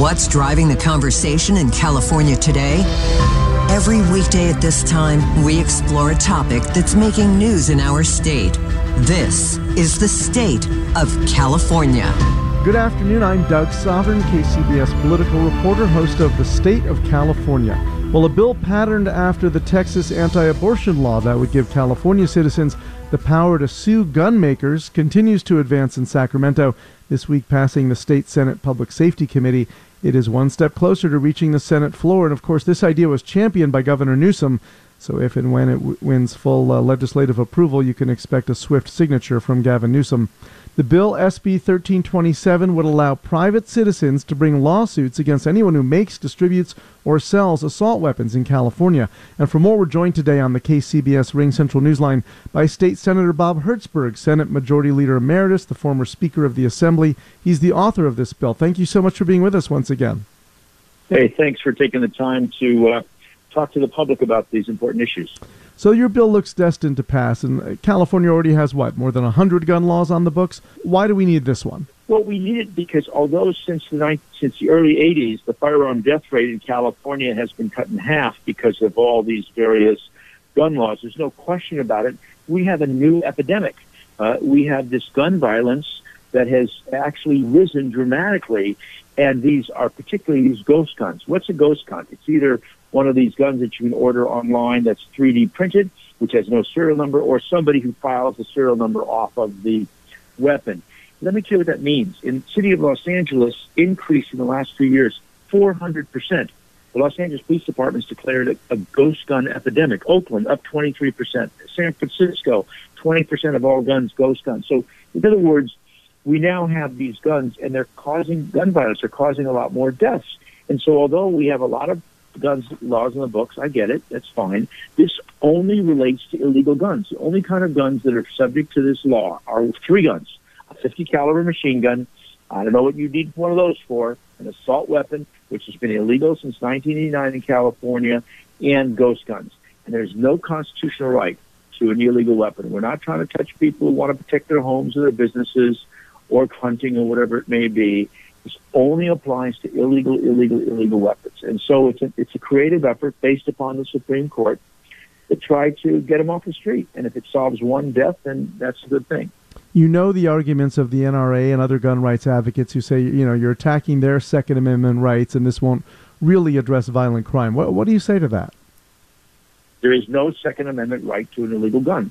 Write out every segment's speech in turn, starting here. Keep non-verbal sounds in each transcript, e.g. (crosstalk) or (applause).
What's driving the conversation in California today? Every weekday at this time, we explore a topic that's making news in our state. This is the state of California. Good afternoon. I'm Doug Sovern, KCBS political reporter, host of The State of California. Well, a bill patterned after the Texas anti abortion law that would give California citizens the power to sue gun makers continues to advance in Sacramento, this week passing the State Senate Public Safety Committee. It is one step closer to reaching the Senate floor, and of course, this idea was championed by Governor Newsom. So, if and when it w- wins full uh, legislative approval, you can expect a swift signature from Gavin Newsom. The bill, SB 1327, would allow private citizens to bring lawsuits against anyone who makes, distributes, or sells assault weapons in California. And for more, we're joined today on the KCBS RingCentral Newsline by State Senator Bob Hertzberg, Senate Majority Leader Emeritus, the former Speaker of the Assembly. He's the author of this bill. Thank you so much for being with us once again. Hey, thanks for taking the time to uh, talk to the public about these important issues. So your bill looks destined to pass, and California already has what more than hundred gun laws on the books. Why do we need this one? Well, we need it because although since the ninth, since the early '80s, the firearm death rate in California has been cut in half because of all these various gun laws. There's no question about it. We have a new epidemic. Uh, we have this gun violence that has actually risen dramatically, and these are particularly these ghost guns. What's a ghost gun? It's either one of these guns that you can order online that's 3D printed, which has no serial number, or somebody who files the serial number off of the weapon. Let me tell you what that means. In the city of Los Angeles, increase in the last three years, 400%. The Los Angeles Police Department has declared a, a ghost gun epidemic. Oakland, up 23%. San Francisco, 20% of all guns, ghost guns. So, in other words, we now have these guns, and they're causing gun violence. They're causing a lot more deaths. And so, although we have a lot of guns laws in the books. I get it. That's fine. This only relates to illegal guns. The only kind of guns that are subject to this law are three guns: a 50 caliber machine gun. I don't know what you need one of those for. An assault weapon, which has been illegal since 1989 in California, and ghost guns. And there's no constitutional right to an illegal weapon. We're not trying to touch people who want to protect their homes or their businesses or hunting or whatever it may be. This only applies to illegal, illegal, illegal weapons. And so it's a, it's a creative effort based upon the Supreme Court to try to get them off the street. And if it solves one death, then that's a good thing. You know the arguments of the NRA and other gun rights advocates who say, you know, you're attacking their Second Amendment rights and this won't really address violent crime. What, what do you say to that? There is no Second Amendment right to an illegal gun.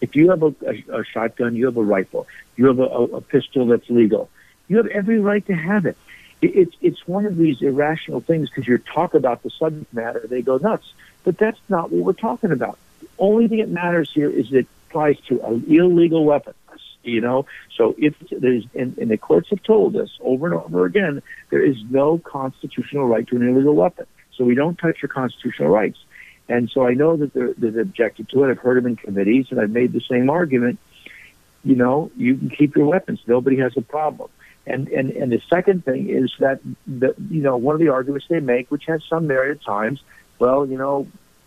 If you have a, a, a shotgun, you have a rifle, you have a, a pistol that's legal you have every right to have it. It's it's one of these irrational things because you talk about the subject matter, they go nuts. But that's not what we're talking about. The only thing that matters here is it applies to an illegal weapon. You know, so if there's and, and the courts have told us over and over again, there is no constitutional right to an illegal weapon. So we don't touch your constitutional rights. And so I know that they're, they've objected to it. I've heard them in committees, and I've made the same argument. You know, you can keep your weapons. Nobody has a problem. And, and, and the second thing is that, the, you know, one of the arguments they make, which has some merit at times, well, you know,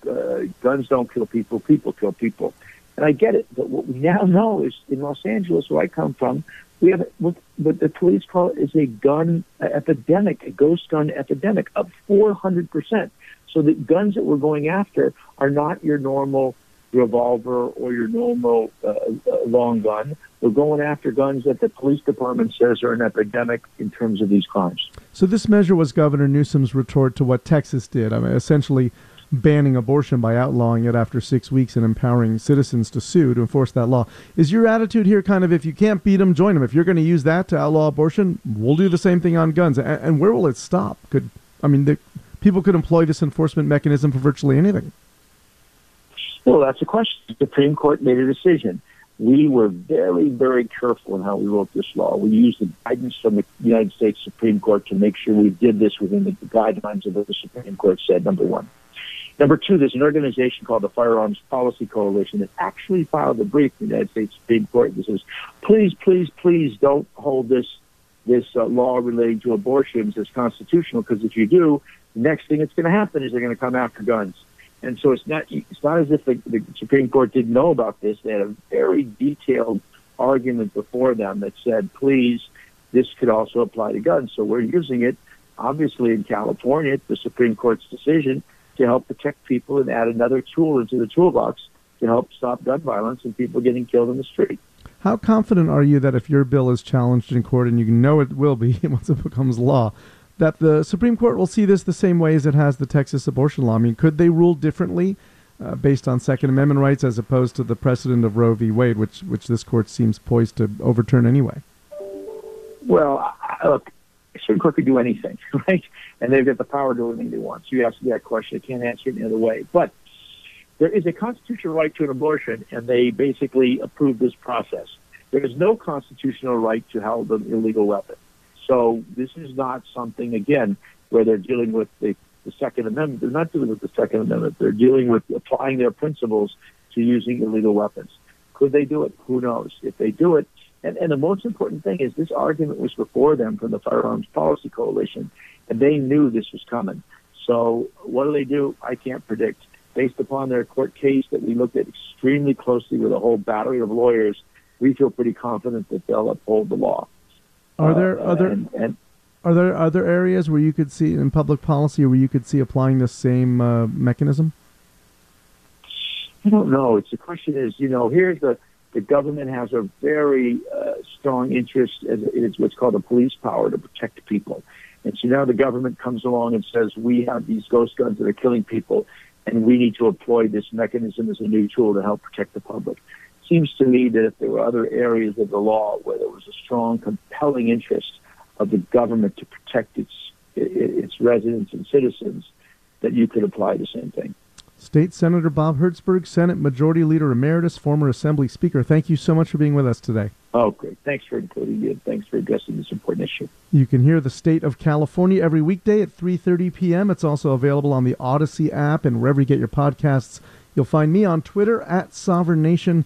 uh, guns don't kill people, people kill people. And I get it, but what we now (laughs) know is in Los Angeles, where I come from, we have what, what the police call it is a gun epidemic, a ghost gun epidemic, up 400%. So the guns that we're going after are not your normal revolver or your normal uh, uh, long gun. We're going after guns that the police department says are an epidemic in terms of these crimes. So this measure was Governor Newsom's retort to what Texas did. I mean, essentially banning abortion by outlawing it after six weeks and empowering citizens to sue to enforce that law. Is your attitude here kind of if you can't beat them, join them? If you're going to use that to outlaw abortion, we'll do the same thing on guns. And, and where will it stop? Could I mean, the, people could employ this enforcement mechanism for virtually anything. Well, that's a question. The Supreme Court made a decision. we were very, very careful in how we wrote this law. We used the guidance from the United States Supreme Court to make sure we did this within the guidelines of what the Supreme Court said, number one. Number two, there's an organization called the Firearms Policy Coalition that actually filed a brief in the United States Supreme Court that says, please, please, please don't hold this this uh, law relating to abortions as constitutional because if you do, the next thing that's going to happen is they're going to come after guns. And so it's not it's not as if the, the Supreme Court didn't know about this. They had a very detailed argument before them that said, please, this could also apply to guns. So we're using it, obviously in California, the Supreme Court's decision to help protect people and add another tool into the toolbox to help stop gun violence and people getting killed in the street. How confident are you that if your bill is challenged in court, and you know it will be (laughs) once it becomes law, that the Supreme Court will see this the same way as it has the Texas abortion law? I mean, could they rule differently uh, based on Second Amendment rights as opposed to the precedent of Roe v. Wade, which which this court seems poised to overturn anyway? Well, look, Supreme Court could do anything, (laughs) right? And they've got the power to do anything they want. So you ask that question, I can't answer it any other way. But there is a constitutional right to an abortion, and they basically approve this process. There is no constitutional right to hold an illegal weapon. So this is not something, again, where they're dealing with the, the Second Amendment. They're not dealing with the Second Amendment. They're dealing with applying their principles to using illegal weapons. Could they do it? Who knows? If they do it, and, and the most important thing is this argument was before them from the Firearms Policy Coalition, and they knew this was coming. So what do they do? I can't predict based upon their court case that we looked at extremely closely with a whole battery of lawyers, we feel pretty confident that they'll uphold the law. Are there uh, other and, and, are there other areas where you could see in public policy where you could see applying the same uh, mechanism? I don't know. It's the question is, you know, here's the the government has a very uh, strong interest in it's what's called a police power to protect people. And so now the government comes along and says, we have these ghost guns that are killing people and we need to employ this mechanism as a new tool to help protect the public. Seems to me that if there were other areas of the law where there was a strong, compelling interest of the government to protect its its residents and citizens, that you could apply the same thing. State Senator Bob Hertzberg, Senate Majority Leader Emeritus, former Assembly Speaker. Thank you so much for being with us today. Oh, great. Thanks for including me. And thanks for addressing this important issue. You can hear the state of California every weekday at 3.30 p.m. It's also available on the Audacy app and wherever you get your podcasts. You'll find me on Twitter at Sovern Nation.